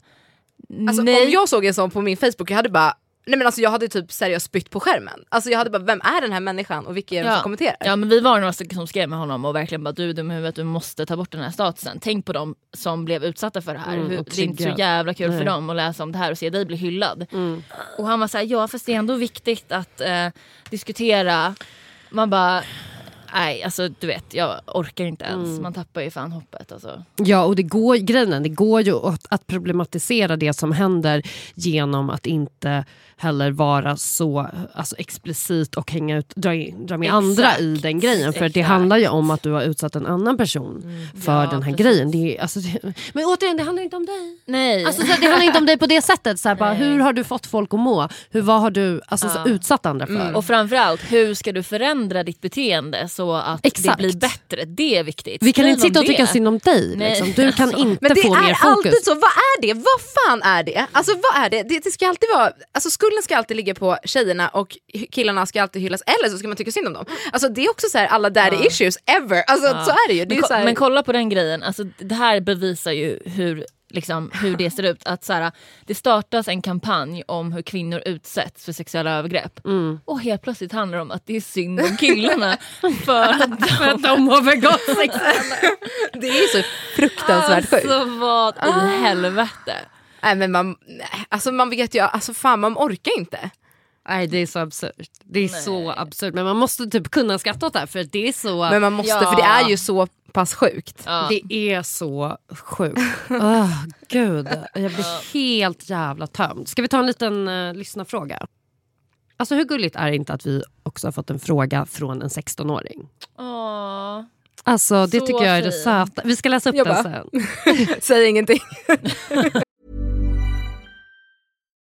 Speaker 2: Alltså,
Speaker 3: nej.
Speaker 2: Om jag såg en sån på min Facebook, jag hade bara Nej men alltså jag hade typ seriöst spytt på skärmen. Alltså jag hade bara, vem är den här människan och vilka är det som kommenterar?
Speaker 3: Ja men vi var några stycken som skrev med honom och verkligen bara du är dum huvudet, du måste ta bort den här statusen. Tänk på dem som blev utsatta för det här.
Speaker 1: Mm,
Speaker 3: Hur, det är inte så jävla kul för
Speaker 1: Nej.
Speaker 3: dem att läsa om det här och se dig bli hyllad. Och han var såhär, ja fast det är ändå viktigt att eh, diskutera. Man bara, nej alltså du vet jag orkar inte ens. Man tappar ju fan hoppet alltså.
Speaker 1: Ja, och det går, grejen det går ju att, att problematisera det som händer genom att inte heller vara så alltså, explicit och hänga ut, dra, dra med
Speaker 3: Exakt.
Speaker 1: andra i den grejen. För det
Speaker 3: Exakt.
Speaker 1: handlar ju om att du har utsatt en annan person för
Speaker 3: Ja,
Speaker 1: den här
Speaker 3: precis.
Speaker 1: grejen. Det är, alltså, det, men återigen, det handlar inte om dig.
Speaker 3: Nej.
Speaker 1: Alltså, så, det handlar inte om dig på det sättet. Så här, bara, hur har du fått folk att må? Hur, vad har du alltså, så,
Speaker 3: Ja.
Speaker 1: utsatt andra för?
Speaker 3: och framförallt, hur ska du förändra ditt beteende så att
Speaker 1: Exakt.
Speaker 3: det blir bättre? Det är viktigt.
Speaker 1: Vi kan
Speaker 3: Skriv
Speaker 1: inte sitta och tycka
Speaker 3: det.
Speaker 1: synd om dig.
Speaker 3: Nej,
Speaker 1: Liksom. Du kan
Speaker 3: alltså.
Speaker 1: inte
Speaker 2: Men det
Speaker 1: få mer
Speaker 2: är
Speaker 1: fokus.
Speaker 2: alltid så, vad är det? Vad fan är det? Alltså vad är det? det? Det ska alltid vara, alltså skulden ska alltid ligga på tjejerna och killarna ska alltid hyllas, eller så ska man tycka synd om dem. Alltså det är också så här alla daddy issues ever, alltså så är det ju. Det
Speaker 3: Men,
Speaker 2: är
Speaker 3: ko-
Speaker 2: så här,
Speaker 3: men kolla på den grejen, alltså, det här bevisar ju hur, liksom, hur det ser ut. Att, så här, det startas en kampanj om hur kvinnor utsätts för sexuella övergrepp.
Speaker 1: Mm.
Speaker 3: Och helt plötsligt handlar det om att det är synd om killarna för att
Speaker 1: För att de har begått sex.
Speaker 2: det är så fruktansvärt sjukt.
Speaker 3: Alltså vad i helvete.
Speaker 2: Nej men man, alltså man vet ju, alltså fan man orkar inte.
Speaker 1: Nej det är så absurt. Det är så absurt men man måste typ kunna skratta åt det här för det är så,
Speaker 2: Men man måste,
Speaker 3: Ja.
Speaker 2: för det är ju så pass sjukt.
Speaker 3: Ja.
Speaker 1: det är så sjukt. Åh gud, jag blir helt jävla tömd. Ska vi ta en liten uh, lyssnarfråga? Alltså hur gulligt är det inte att vi också har fått en fråga från en 16-åring?
Speaker 3: Åh.
Speaker 1: Alltså det
Speaker 3: Så
Speaker 1: tycker jag är det söta. Vi ska läsa upp
Speaker 2: Jag
Speaker 1: den
Speaker 2: bara-
Speaker 1: sen.
Speaker 2: Säg ingenting.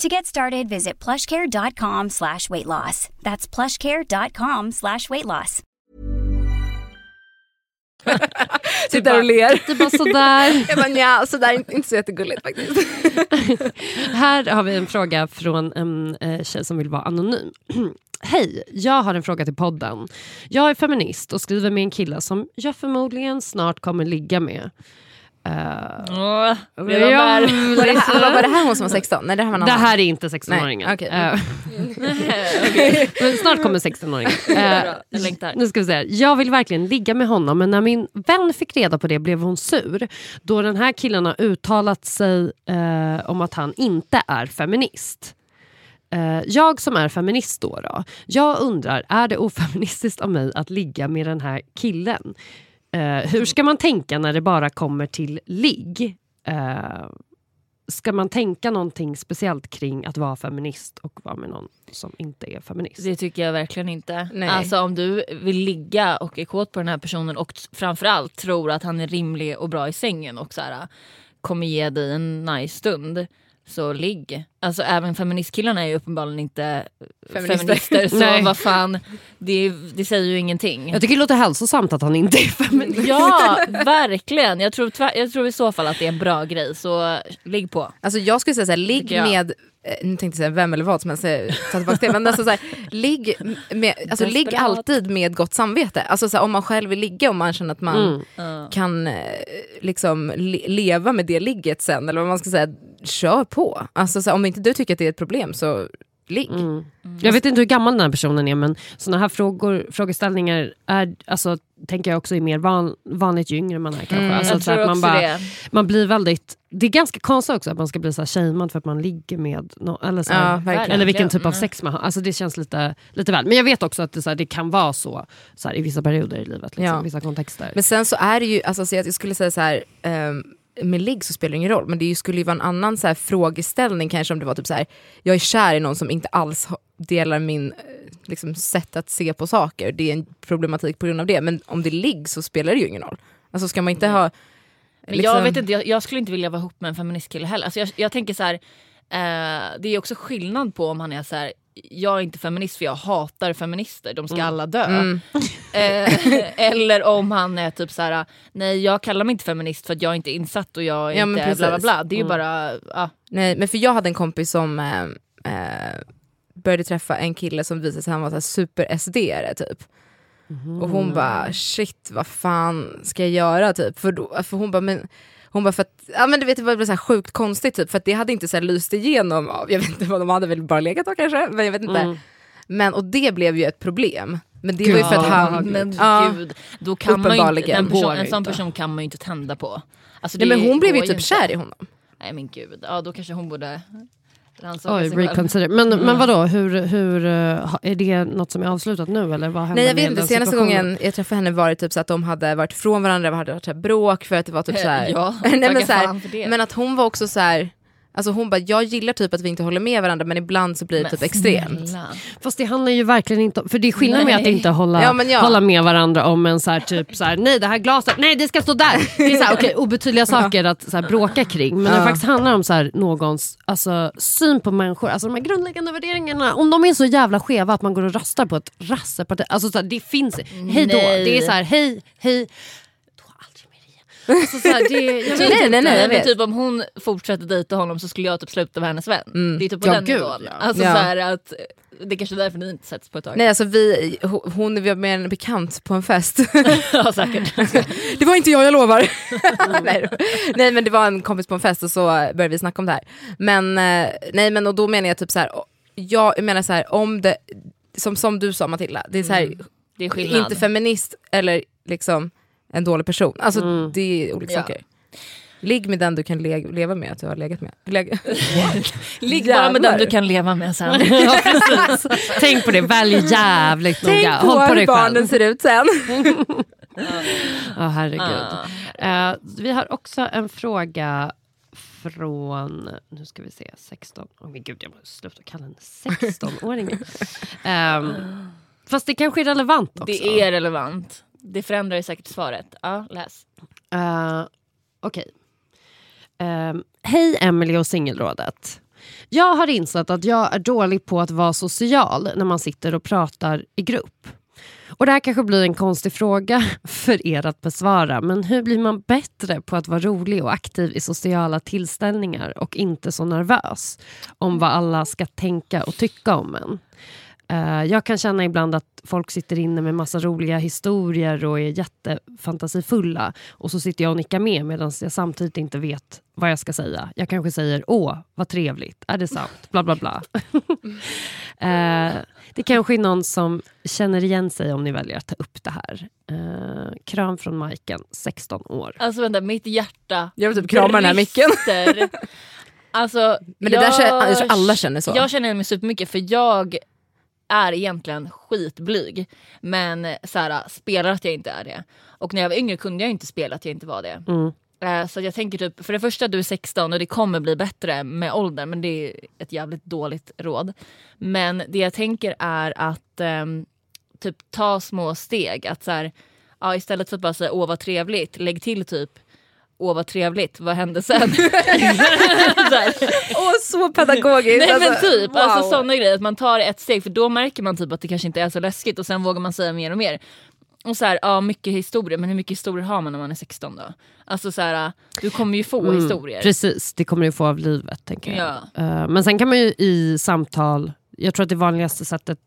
Speaker 4: To get started, visit plushcare.com slash weight loss. That's plushcare.com slash weight loss.
Speaker 2: Sitter där och ler.
Speaker 1: Är bara sådär.
Speaker 2: Jag bara nja, sådär är inte så jättegulligt faktiskt.
Speaker 1: Här har vi en fråga från en eh, tjej som vill vara anonym. Hej, jag har en fråga till podden. Jag är feminist och skriver med en kille som jag förmodligen snart kommer ligga med. Eh, jag
Speaker 3: redan där.
Speaker 1: vill
Speaker 2: Var det, här, var det här hon som var 16? Nej det här var någon
Speaker 1: Det
Speaker 2: annan.
Speaker 1: här är inte 16-åringen.
Speaker 2: Nej, okej.
Speaker 1: Eh, men snart kommer 16-åringen. Eh,
Speaker 3: Jag längtar.
Speaker 1: nu ska vi se. Jag vill verkligen ligga med honom men när min vän fick reda på det blev hon sur. Då den här killen har uttalat sig eh, om att han inte är feminist. Eh, jag som är feminist då, då, jag undrar, är det ofeministiskt av mig att ligga med den här killen? Eh, hur ska man tänka när det bara kommer till ligg? Eh, ska man tänka någonting speciellt kring att vara feminist och vara med någon som inte är feminist?
Speaker 3: Det tycker jag verkligen inte.
Speaker 2: Nej.
Speaker 3: Alltså om du vill ligga och är kåt på den här personen och framförallt tror att han är rimlig och bra i sängen och så här, kommer ge dig en nice stund. Så ligg. Alltså även feministkillarna är ju uppenbarligen inte
Speaker 2: Feminister.
Speaker 3: feminister. så
Speaker 1: Nej.
Speaker 3: vad fan, det, det säger ju ingenting.
Speaker 1: Jag tycker det låter hälsosamt att han inte är feminist.
Speaker 3: Ja, verkligen. Jag tror, jag tror i så fall att det är en bra grej. Så ligg på.
Speaker 2: Alltså jag skulle säga såhär, ligg med, eh, nu tänkte jag säga vem eller vad som helst, eh, ta tillbaka det, men alltså såhär, ligg, med, alltså ligg alltid med gott samvete. Alltså såhär, om man själv vill ligga och man känner att man
Speaker 1: Mm.
Speaker 2: kan eh, liksom le- leva med det ligget sen, eller vad man ska säga, kör på. Alltså såhär, om inte du tycker att det är ett problem så ligg.
Speaker 1: Mm. Jag vet inte hur gammal den här personen är men såna här frågor, frågeställningar är, alltså, tänker jag också är mer van, vanligt ju yngre man är kanske.
Speaker 2: Mm,
Speaker 1: alltså,
Speaker 3: jag
Speaker 1: så att
Speaker 3: tror
Speaker 1: man,
Speaker 3: också
Speaker 1: bara,
Speaker 3: det.
Speaker 1: man blir väldigt, det är ganska konstigt också att man ska bli så här shamead för att man ligger med någon. Eller, så här,
Speaker 2: Ja,
Speaker 1: eller vilken typ av
Speaker 3: Mm.
Speaker 1: sex man har. Alltså, det känns lite, lite väl. Men jag vet också att det, så här, det kan vara så, så här, i vissa perioder i livet, liksom,
Speaker 2: Ja.
Speaker 1: vissa kontexter.
Speaker 2: Men sen så är det ju, alltså, så jag skulle säga så här, ehm, med ligg så spelar det ingen roll, men det skulle ju vara en annan så här, frågeställning kanske om det var typ så här, jag är kär i någon som inte alls ha- delar min eh, liksom, sätt att se på saker, det är en problematik på grund av det, men om det är ligg så spelar det ju ingen roll. Alltså ska man inte ha...
Speaker 3: Men
Speaker 2: liksom-
Speaker 3: Jag vet inte, jag, jag skulle inte vilja vara ihop med en feministkille heller. Alltså jag, jag tänker så här, eh, det är också skillnad på om han är så här. Jag är inte feminist för jag hatar feminister, de ska alla dö.
Speaker 2: Mm.
Speaker 3: Eh, eller om han är typ så här, nej jag kallar mig inte feminist för att jag är inte är insatt och jag är
Speaker 2: Ja,
Speaker 3: inte bla bla bla. Det är ju bara, ja.
Speaker 2: Nej, men för jag hade en kompis som eh, eh, började träffa en kille som visade sig han var så här super-SD-are typ. Och hon bara shit vad fan ska jag göra typ? För, då, för hon bara men hon bara för att, ja men du vet det var så här sjukt konstigt typ för att det hade inte så här lyst igenom av, jag vet inte vad de hade väl bara legat då kanske, men jag vet inte.
Speaker 1: Mm.
Speaker 2: Men och det blev ju ett problem. Men det var ju för att han,
Speaker 3: men
Speaker 2: ja.
Speaker 3: gud, då kan man inte, den person, en sån person kan man ju inte tända på. Alltså,
Speaker 2: Nej, men hon blev ju typ
Speaker 3: inte.
Speaker 2: kär i honom.
Speaker 3: Nej men gud, ja då kanske hon borde
Speaker 1: Oj, reconsider. Men, men vadå, hur, hur, eh, är det något som är avslutat nu eller vad
Speaker 2: Nej jag vet inte, senaste gången jag träffade henne var det typ så att de hade varit från varandra, hade varit så här bråk för att det var typ så här.
Speaker 3: Ja,
Speaker 2: Nej, men, så här
Speaker 3: det.
Speaker 2: men att hon var också så här. Alltså hon bara, jag gillar typ att vi inte håller med varandra men ibland så blir det typ extremt.
Speaker 3: Snälla.
Speaker 1: Fast det handlar ju verkligen inte om, för det är skillnad med att inte hålla,
Speaker 2: Ja, men ja.
Speaker 1: hålla med varandra om en så här, typ så här, nej det här glaset, nej det ska stå där. Det är så här, okay, obetydliga saker att så här, bråka kring. Men när det faktiskt handlar om så här, någons alltså, syn på människor, alltså de här grundläggande värderingarna, om de är så jävla skeva att man går och röstar på ett rasseparti. Alltså, så här, det finns, hej då.
Speaker 3: Nej.
Speaker 1: Det är så här, hej, hej. Då aldrig mer igen. Alltså, så här, det, jag vet
Speaker 2: Nej,
Speaker 1: inte.
Speaker 2: nej, nej, jag
Speaker 3: men
Speaker 2: vet.
Speaker 3: typ om hon fortsätter dejta honom så skulle jag typ sluta vara hennes vän. Det är typ på
Speaker 1: Ja,
Speaker 3: den
Speaker 1: gud,
Speaker 3: nivån.
Speaker 1: ja.
Speaker 3: Alltså
Speaker 2: Ja.
Speaker 3: så här att det är kanske är därför ni inte sätts på ett tag.
Speaker 2: Nej alltså vi, ho- hon var med en bekant på en fest.
Speaker 3: ja, säkert.
Speaker 2: det var inte jag, jag lovar. nej, nej men det var en kompis på en fest och så började vi snacka om det här. Men, eh, nej, men och då menar jag typ så här, jag menar så här, om det, som, som du sa Matilda, det är så här,
Speaker 3: Det är skillnad.
Speaker 2: inte feminist eller liksom en dålig person. Alltså det är olika
Speaker 3: Ja.
Speaker 2: saker. Ligg med den du kan le- leva med att du har legat med. Leg-
Speaker 3: Ligg bara med den du kan leva med sen.
Speaker 1: Ja. Tänk på det, välj jävligt
Speaker 2: Tänk
Speaker 1: noga.
Speaker 2: på
Speaker 1: Håll på
Speaker 2: hur
Speaker 1: dig
Speaker 2: barnen
Speaker 1: själv.
Speaker 2: ser ut sen.
Speaker 1: Ja, herregud. Eh, vi har också en fråga från, nu ska vi se, 16. Åh men gud, jag måste sluta kalla henne 16-åringen. Ehm, fast det kanske är relevant också.
Speaker 3: Det är relevant. Det förändrar ju säkert svaret. Ja, läs.
Speaker 1: Uh, Okej. Ehm, Hej Emily och singelrådet. Jag har insett att jag är dålig på att vara social när man sitter och pratar i grupp. Och Det här kanske blir en konstig fråga för er att besvara men hur blir man bättre på att vara rolig och aktiv i sociala tillställningar och inte så nervös om vad alla ska tänka och tycka om en? Eh, jag kan känna ibland att folk sitter inne med massa roliga historier och är jättefantasifulla. Och så sitter jag och nickar med medan jag samtidigt inte vet vad jag ska säga. Jag kanske säger åh, vad trevligt, är det sant? Bla bla bla. Eh, det kanske är någon som känner igen sig om ni väljer att ta upp det här. Eh, kram från Majken, 16 år.
Speaker 3: Alltså vänta, mitt hjärta
Speaker 2: Jag vill typ krama den här micken.
Speaker 3: Alltså,
Speaker 2: Men det där känner, jag tror alla känner så.
Speaker 3: Jag känner mig supermycket för jag är egentligen skitblyg. Men så här, spelar att jag inte är det. Och när jag var yngre kunde jag inte spela att jag inte var det.
Speaker 1: Mm.
Speaker 3: Eh, Så jag tänker typ, för det första du är 16 och det kommer bli bättre med åldern men det är ett jävligt dåligt råd. Men det jag tänker är att ehm, typ ta små steg. Att så här, ja, istället för att bara säga åh vad trevligt, lägg till typ åh vad trevligt, vad hände sen?
Speaker 2: Åh så pedagogiskt.
Speaker 3: Nej men
Speaker 2: alltså,
Speaker 3: typ,
Speaker 2: wow.
Speaker 3: alltså sådana grejer. Att man tar ett steg för då märker man typ att det kanske inte är så läskigt och sen vågar man säga mer och mer. Och så här, ja mycket historier, men hur mycket historier har man när man är 16 då? Alltså så här, du kommer ju få historier.
Speaker 1: Precis, det kommer du få av livet. tänker jag.
Speaker 3: Ja.
Speaker 1: Eh, men sen kan man ju i samtal, jag tror att det vanligaste sättet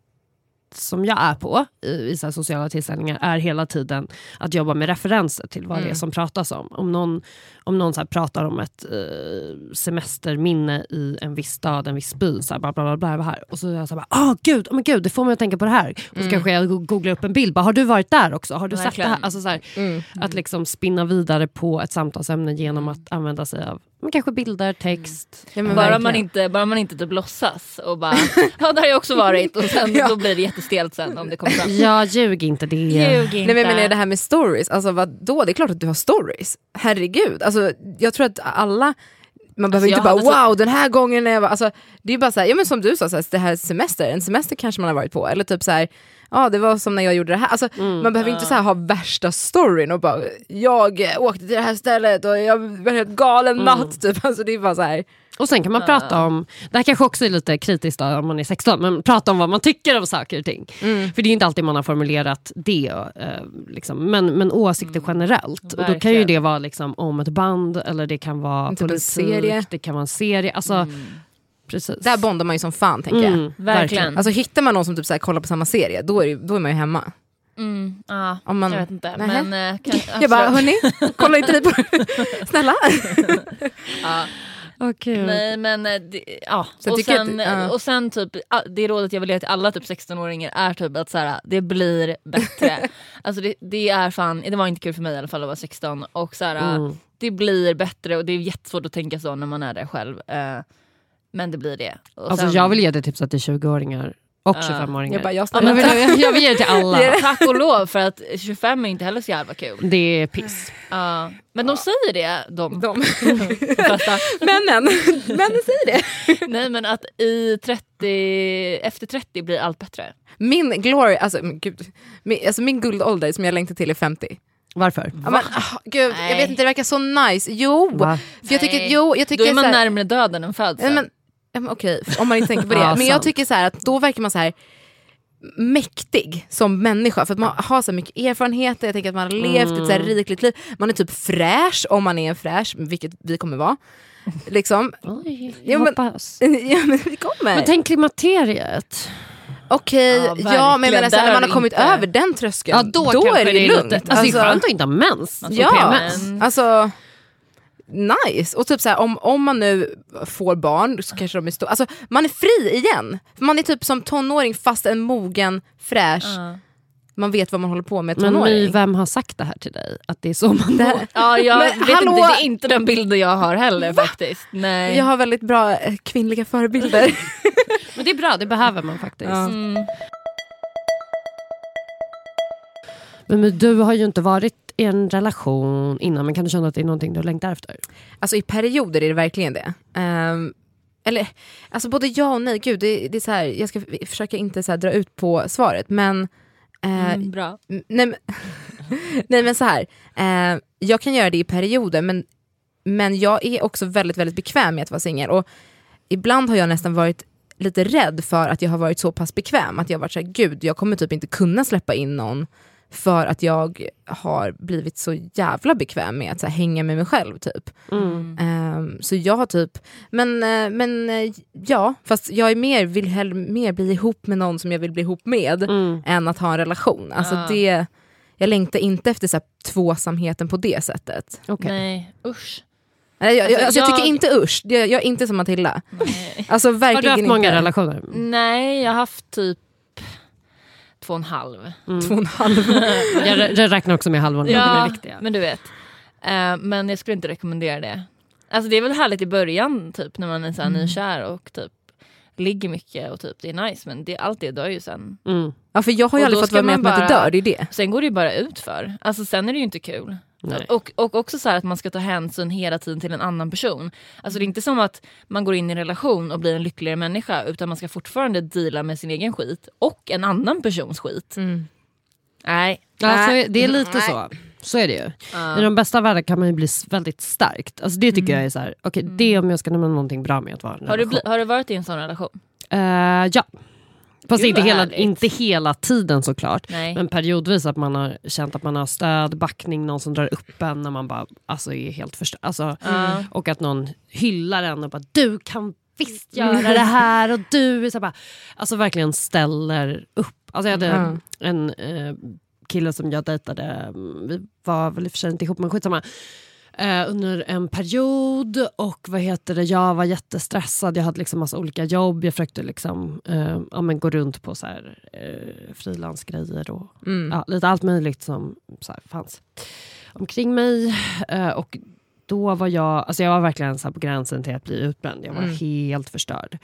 Speaker 1: som jag är på i, i så sociala tillställningar är hela tiden att jobba med referenser till vad det är som pratas om. Om någon, om någon så här pratar om ett eh, semesterminne i en viss stad, en viss by, så här, bla, bla, bla, bla, här. och så är jag så här, ah, gud, oh, men gud, det får mig att tänka på det här. Och så kanske jag go- googlar upp en bild, bara, har du varit där också? Har du sett det
Speaker 3: Verkligen.
Speaker 1: här? Alltså, så här Att liksom spinna vidare på ett samtalsämne genom att använda sig av men kanske bilder, text.
Speaker 2: Ja, men
Speaker 3: Bara man, inte, bara man inte typ låtsas och bara ja där har jag också varit och sen
Speaker 2: Ja.
Speaker 3: då blir det jättestelt sen om det kommer fram.
Speaker 1: Ja, ljug inte. Det
Speaker 3: Ljug inte.
Speaker 2: Nej, men menar det här med stories, alltså vad då? Det är klart att du har stories. Herregud, alltså, jag tror att alla man behöver
Speaker 3: Alltså,
Speaker 2: inte bara
Speaker 3: hade så-
Speaker 2: wow den här gången när jag var, alltså, det är bara så här, ja men som du sa, så här, det här semester, en semester kanske man har varit på, eller typ så här, ja det var som när jag gjorde det här. Alltså, man behöver inte så här, ha värsta storyn och bara jag åkte till det här stället och jag var helt galen natt. Typ. Alltså, det är bara så här,
Speaker 1: Och sen kan man prata om, det här kanske också är lite kritiskt då, om man är 16, men prata om vad man tycker om saker och ting. För det är inte alltid man har formulerat det. Eh, liksom. men, men åsikter generellt. Och då kan ju
Speaker 3: Verkligen.
Speaker 1: det vara liksom, om ett band eller det kan vara
Speaker 2: Typ en
Speaker 1: politik,
Speaker 2: serie.
Speaker 1: det kan vara en serie. Alltså, precis.
Speaker 2: där bondar man ju som fan tänker jag.
Speaker 1: Mm,
Speaker 3: Verkligen.
Speaker 2: Alltså hittar man någon som typ så här, kollar på samma serie, då är, då är man ju hemma.
Speaker 3: Mm,
Speaker 2: Om man-
Speaker 3: jag vet inte. Men, eh, kan, alltså,
Speaker 2: Jag bara, hörni, kolla inte ni på Snälla.
Speaker 1: Åh, gud.
Speaker 3: Nej men eh, det, ja.
Speaker 2: Sen
Speaker 3: och,
Speaker 2: jag
Speaker 3: sen,
Speaker 2: att-
Speaker 3: eh, och sen typ ah, det rådet jag vill ge till alla typ 16-åringar är typ att så här, det blir bättre. alltså det, det är fan, det var inte kul för mig i alla fall att vara 16 och så här,
Speaker 1: Mm.
Speaker 3: det blir bättre och det är jättesvårt att tänka så när man är där själv. Eh, men det blir det. Och
Speaker 1: Alltså,
Speaker 3: sen-
Speaker 1: jag vill ge det tipset till 20-åringar Och
Speaker 3: Ja.
Speaker 1: 25-åringar.
Speaker 2: Jag bara, jag
Speaker 1: vill, jag, jag vill ge det till alla.
Speaker 3: Tack och lov för att 25 är inte heller så jävla kul.
Speaker 1: Det är piss.
Speaker 3: Ja. Men de säger det, de.
Speaker 2: De. Männen, männen säger det.
Speaker 3: Nej men att i 30, efter 30 blir allt bättre.
Speaker 2: Min glory, alltså, gud, min, alltså min guldålder som jag längtar till är 50.
Speaker 1: Varför?
Speaker 2: Ja, men, ah, gud, jag vet inte, det verkar så nice. Jo!
Speaker 1: Va?
Speaker 2: För jag tycker, jo, jag tycker
Speaker 3: Då är man
Speaker 2: så här-
Speaker 3: närmare döden än födseln.
Speaker 2: Men, ja, men Okej, om man inte tänker på det.
Speaker 1: Ja,
Speaker 2: men jag
Speaker 1: sant.
Speaker 2: tycker så här att då verkar man så här mäktig som människa för att man har så mycket erfarenheter, jag tänker att man har levt ett så här rikligt liv. Man är typ fräsch om man är en fräsch, vilket vi kommer vara. Liksom.
Speaker 1: Oj,
Speaker 2: Ja,
Speaker 1: jag
Speaker 2: men-
Speaker 1: hoppas.
Speaker 2: ja men vi kommer.
Speaker 1: Men tänk klimakteriet.
Speaker 2: Okej,
Speaker 3: Ja,
Speaker 2: ja, men menar, så här,
Speaker 3: Där
Speaker 2: när man
Speaker 3: har
Speaker 2: kommit
Speaker 3: inte-
Speaker 2: över den tröskeln,
Speaker 1: Ja, då, kanske
Speaker 2: är det ju lugnt.
Speaker 1: lite... Alltså, det är skönt att inte ha mens.
Speaker 3: Får
Speaker 2: Ja, alltså nice. Och typ så här, om, om man nu får barn så kanske de är stora. Alltså man är fri igen. Man är typ som tonåring fast en mogen, fräsch.
Speaker 3: Ja.
Speaker 2: Man vet vad man håller på med
Speaker 1: Men My,
Speaker 2: tonåring.
Speaker 1: vem har sagt det här till dig? Att det är så man
Speaker 2: Det
Speaker 1: mår?
Speaker 3: Ja, jag
Speaker 2: Men
Speaker 3: vet
Speaker 2: hallå!
Speaker 3: inte, det är inte den bilden jag har heller faktiskt. Nej.
Speaker 2: Jag har väldigt bra eh, kvinnliga förebilder.
Speaker 1: Men det är bra, det behöver man faktiskt.
Speaker 2: Ja.
Speaker 3: Mm.
Speaker 1: Men, men du har ju inte varit en relation innan, men kan du känna att det är någonting du längtar efter?
Speaker 2: Alltså i perioder är det verkligen det. Ehm, eller, alltså både ja och nej. Gud, det, det är så här, jag ska försöka inte så här dra ut på svaret. Men, eh,
Speaker 3: Mm, bra.
Speaker 2: Nej men, nej, men så här. Eh, jag kan göra det i perioder men, men jag är också väldigt, väldigt bekväm med att vara singel. Och ibland har jag nästan varit lite rädd för att jag har varit så pass bekväm att jag har varit såhär, gud jag kommer typ inte kunna släppa in någon för att jag har blivit så jävla bekväm med att så här, hänga med mig själv. typ.
Speaker 1: Mm.
Speaker 2: Ehm, så jag har typ, men, eh, men eh, ja, fast jag är mer, vill hellre mer bli ihop med någon som jag vill bli ihop med
Speaker 1: Mm.
Speaker 2: än att ha en relation. Alltså
Speaker 3: Ja.
Speaker 2: det, jag längtar inte efter så här, tvåsamheten på det sättet.
Speaker 1: Okej.
Speaker 3: Nej, usch.
Speaker 2: Nej, jag, jag,
Speaker 3: Alltså,
Speaker 2: alltså, jag tycker
Speaker 3: jag-
Speaker 2: inte usch, jag, jag är inte som Matilda.
Speaker 3: Nej.
Speaker 2: Alltså
Speaker 1: Har du
Speaker 2: verkligen
Speaker 1: haft många
Speaker 2: inte.
Speaker 1: relationer?
Speaker 3: Nej, jag har haft typ två och en halv.
Speaker 2: Två och en halv.
Speaker 1: Jag, jag räknar också med halvan. Ja, det är viktiga.
Speaker 3: men du vet. Eh, men jag skulle inte rekommendera det. Alltså det är väl härligt i början typ när man är så här nykär och typ ligger mycket och typ det är nice men det, allt det dör ju sen.
Speaker 1: Mm.
Speaker 2: Ja, för jag har ju
Speaker 3: Och
Speaker 2: aldrig fått vara med att
Speaker 3: man
Speaker 2: man inte
Speaker 3: bara-
Speaker 2: dör, det är det.
Speaker 3: Sen går det ju bara ut för. Alltså sen är det ju inte kul.
Speaker 1: Nej.
Speaker 3: Och, och också så här att man ska ta hänsyn hela tiden till en annan person. Alltså det är inte som att man går in i en relation och blir en lyckligare människa utan man ska fortfarande deala med sin egen skit och en annan persons skit.
Speaker 1: Så
Speaker 2: Nej.
Speaker 1: är, det är lite så. Så är det ju. I de bästa världar kan man ju bli väldigt starkt. Alltså det tycker jag är så här, okej det är om jag ska nämna någonting bra med att vara i en
Speaker 3: Har du,
Speaker 1: relation.
Speaker 3: bli, har du varit i en sån relation?
Speaker 1: Eh, ja. Fast
Speaker 3: Gud,
Speaker 1: inte hela,
Speaker 3: härligt.
Speaker 1: inte hela tiden såklart.
Speaker 3: Nej.
Speaker 1: Men periodvis att man har känt att man har stöd, backning, någon som drar upp en när man bara alltså, är helt förstörd. Alltså,
Speaker 3: Ja.
Speaker 1: Och att någon hyllar en och bara du kan visst göra det här och du är så bara, alltså verkligen ställer upp. Alltså jag hade
Speaker 2: Mm.
Speaker 1: en eh, kille som jag dejtade, mm, vi var väl i och för sig inte ihop men skitsamma. Eh, under en period och vad heter det, jag var jättestressad, jag hade liksom massa olika jobb, jag försökte liksom, eh, ja, men gå runt på så här, eh, frilansgrejer och
Speaker 2: Mm.
Speaker 1: ja, lite allt möjligt som så här, fanns omkring mig. Eh, och då var jag, alltså jag var verkligen så på gränsen till att bli utbränd. Jag var
Speaker 2: Mm.
Speaker 1: helt förstörd.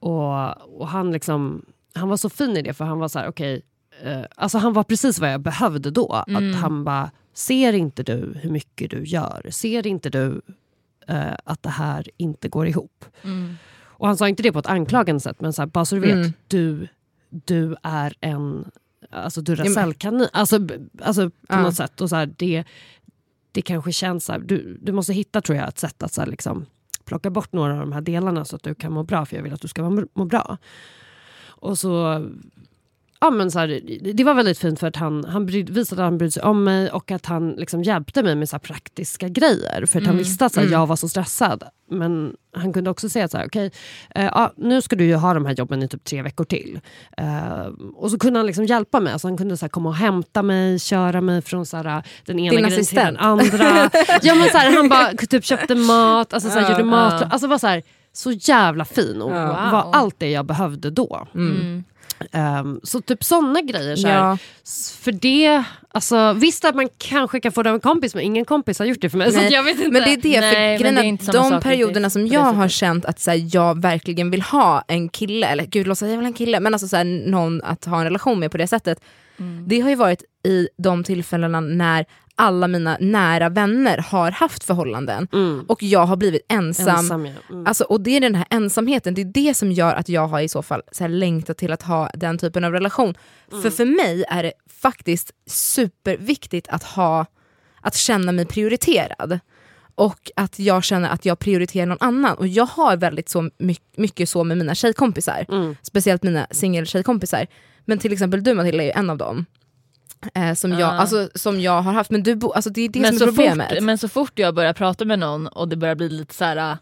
Speaker 1: Och, och han, liksom, han var så fin i det för han var så här, okej, eh, alltså han var precis vad jag behövde då. Att han bara, ser inte du hur mycket du gör? Ser inte du eh, att det här inte går ihop? Och han sa inte det på ett anklagande sätt, men så här, bara så du vet,
Speaker 2: Mm.
Speaker 1: du, du är en alltså, Duracellkanin. Alltså, alltså på
Speaker 2: Ja.
Speaker 1: något sätt. Och så här, det, det kanske känns så här, du, du måste hitta tror jag ett sätt att så här, liksom, plocka bort några av de här delarna så att du kan må bra, för jag vill att du ska må, må bra. Och så... Ja, men så här, det- var väldigt fint för att han, han bryd, visade att han brydde sig om mig och att han liksom hjälpte mig med så praktiska grejer. För att han visste att så här, jag var så stressad. Men han kunde också säga så här, okej, eh, ja, nu ska du ju ha de här jobben i typ tre veckor till. Eh, och så kunde han liksom hjälpa mig. Alltså han kunde så här, komma och hämta mig, köra mig från så här, den ena
Speaker 2: Din
Speaker 1: grejen till den andra. ja, men så här, han bara typ köpte mat, alltså, så här,
Speaker 2: Ja,
Speaker 1: gjorde mat.
Speaker 3: ja.
Speaker 1: Alltså var så så jävla fin och
Speaker 2: Ja.
Speaker 1: var allt det jag behövde då.
Speaker 3: Mm.
Speaker 1: Ehm, så typ såna grejer. Så.
Speaker 2: Ja.
Speaker 1: För det, alltså, visst att man kanske kan få det av en kompis men ingen kompis har gjort det för mig. Så
Speaker 2: Nej,
Speaker 1: jag vet inte.
Speaker 2: Men det är det,
Speaker 3: Nej,
Speaker 2: för
Speaker 3: men
Speaker 2: grejen
Speaker 3: det är
Speaker 2: att de perioderna som jag har känt att så här, jag verkligen vill ha en kille, eller gud låtsas jag vill ha en kille, men alltså så här, någon att ha en relation med på det sättet.
Speaker 3: Mm.
Speaker 2: Det har ju varit i de tillfällena när alla mina nära vänner har haft förhållanden
Speaker 1: Mm.
Speaker 2: och jag har blivit ensam.
Speaker 1: Ensam, ja. Mm.
Speaker 2: Alltså, och det är den här ensamheten, det är det som gör att jag har i så fall så här, längtat till att ha den typen av relation.
Speaker 1: Mm.
Speaker 2: För för mig är det faktiskt superviktigt att ha att känna mig prioriterad. Och att jag känner att jag prioriterar någon annan. Och jag har väldigt så my- mycket så med mina tjejkompisar.
Speaker 1: Mm.
Speaker 2: Speciellt mina singeltjejkompisar. Men till exempel du Matilda är ju en av dem. Eh, som, jag,
Speaker 3: Ah.
Speaker 2: alltså, som jag har haft. Men du bo, alltså, det är det
Speaker 3: men,
Speaker 2: som är problemet.
Speaker 3: fort, men så fort jag börjar prata med någon och det börjar bli lite så här, äh,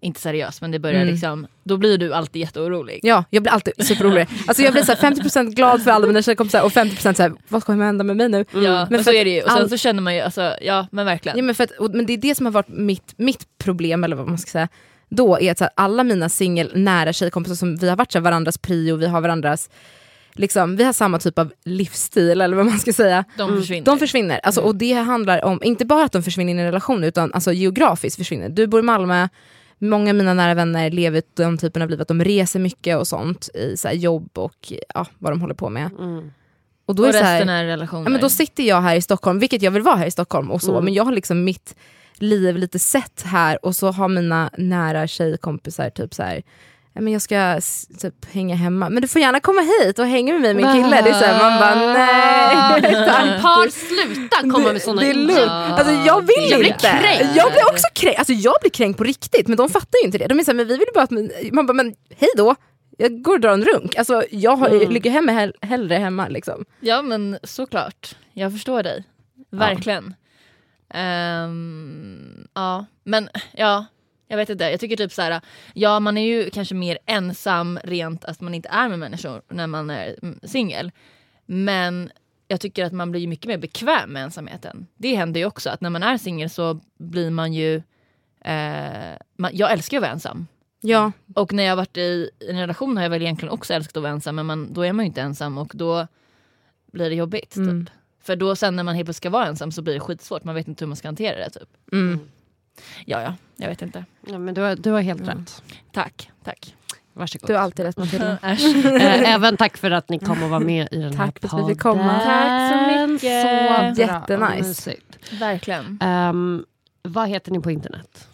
Speaker 3: inte seriöst men det börjar
Speaker 2: Mm.
Speaker 3: liksom, då blir du alltid jätteorolig.
Speaker 2: Ja, jag blir alltid superorolig. Alltså jag blir så här 50% glad för alla mina tjejkompisar och 50% så här, vad kommer hända med mig nu?
Speaker 3: Ja, men, så är det ju. Och sen
Speaker 2: all-
Speaker 3: så känner man ju, alltså, ja men verkligen.
Speaker 2: Ja, men, för att, och, men det är det som har varit mitt, mitt problem, eller vad man ska säga, då är att så här, alla mina singel nära tjejkompisar som vi har varit så här, varandras prio, vi har varandras Liksom, vi har samma typ av livsstil eller vad man ska säga.
Speaker 3: De försvinner.
Speaker 2: De försvinner. Alltså, Och det handlar om, inte bara att de försvinner in i en relation utan alltså, geografiskt försvinner. Du bor i Malmö, många av mina nära vänner lever den typen av liv att de reser mycket och sånt i så här, jobb och ja, vad de håller på med.
Speaker 1: Mm.
Speaker 2: Och då
Speaker 3: och
Speaker 2: är så här,
Speaker 3: resten är relationer.
Speaker 2: Ja, men då sitter jag här i Stockholm, vilket jag vill vara här i Stockholm och så,
Speaker 1: Mm.
Speaker 2: men jag har liksom mitt liv lite sett här och så har mina nära tjejkompisar typ så här. "Ja, Men jag ska typ hänga hemma, men du får gärna komma hit och hänga med mig min kille. Det är så här, man bara nej tack.
Speaker 1: Par sluta komma med såna
Speaker 2: det är
Speaker 1: inlägg.
Speaker 2: lugnt. Alltså, jag vill
Speaker 1: Jag blir
Speaker 2: inte.
Speaker 1: kränkt.
Speaker 2: Jag blir också kränkt. Alltså, jag blir kränkt på riktigt men de fattar ju inte det. De är såhär, men vi vill bara att man bara, men hej då. Jag går och drar en runk. Alltså, jag har,
Speaker 1: Mm.
Speaker 2: ligger hemma hell- hellre hemma. Liksom.
Speaker 3: Ja men såklart, jag förstår dig. Verkligen. Ehm, ja, men ja, jag vet inte. Jag tycker typ så här, ja man är ju kanske mer ensam rent att man inte är med människor när man är mm, singel. Men jag tycker att man blir mycket mer bekväm med ensamheten. Det händer ju också att när man är singel så blir man ju, eh, man, jag älskar ju att vara ensam.
Speaker 2: Ja,
Speaker 3: Och när jag har varit i en relation har jag väl egentligen också älskat att vara ensam men man, då är man ju inte ensam och då blir det jobbigt.
Speaker 2: Mm.
Speaker 3: Typ. För då sen när man helt plötsligt ska vara ensam så blir det skitsvårt, man vet inte hur man ska hantera det. Typ.
Speaker 2: mm.
Speaker 3: Ja, ja, jag vet inte.
Speaker 1: Ja, men du, har, du har helt rätt.
Speaker 3: Tack, tack.
Speaker 1: Varsågod.
Speaker 2: du har alltid rätt Matilda.
Speaker 1: Eh, även tack för att ni kom och var med i den här
Speaker 2: Tack för att
Speaker 1: podden.
Speaker 2: vi fick komma.
Speaker 3: Tack så mycket.
Speaker 1: Så bra
Speaker 2: Jättenice.
Speaker 3: Verkligen.
Speaker 1: Ehm, vad heter ni på internet?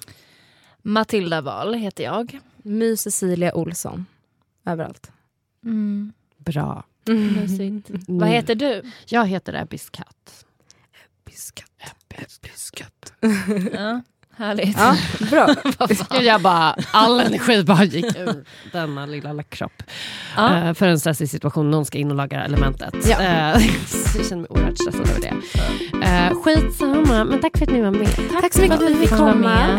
Speaker 3: Matilda Wahl heter jag.
Speaker 2: My Cecilia Olsson. Överallt.
Speaker 3: Mm.
Speaker 1: Bra.
Speaker 3: Mysigt. Vad heter du?
Speaker 1: Jag heter Ebbis katt.
Speaker 2: Piskat.
Speaker 3: Ja, härligt.
Speaker 2: Ja, bra.
Speaker 1: Jag bara, all energi bara gick ur denna lilla, lilla kropp.
Speaker 3: Ja.
Speaker 1: Eh, för en stressig situation, någon ska in och laga elementet.
Speaker 2: Ja.
Speaker 1: Så jag känner mig oerhört stressad över det. Uh, skitsamma, men tack för att ni var med.
Speaker 2: Tack så mycket för att vi fick
Speaker 3: komma.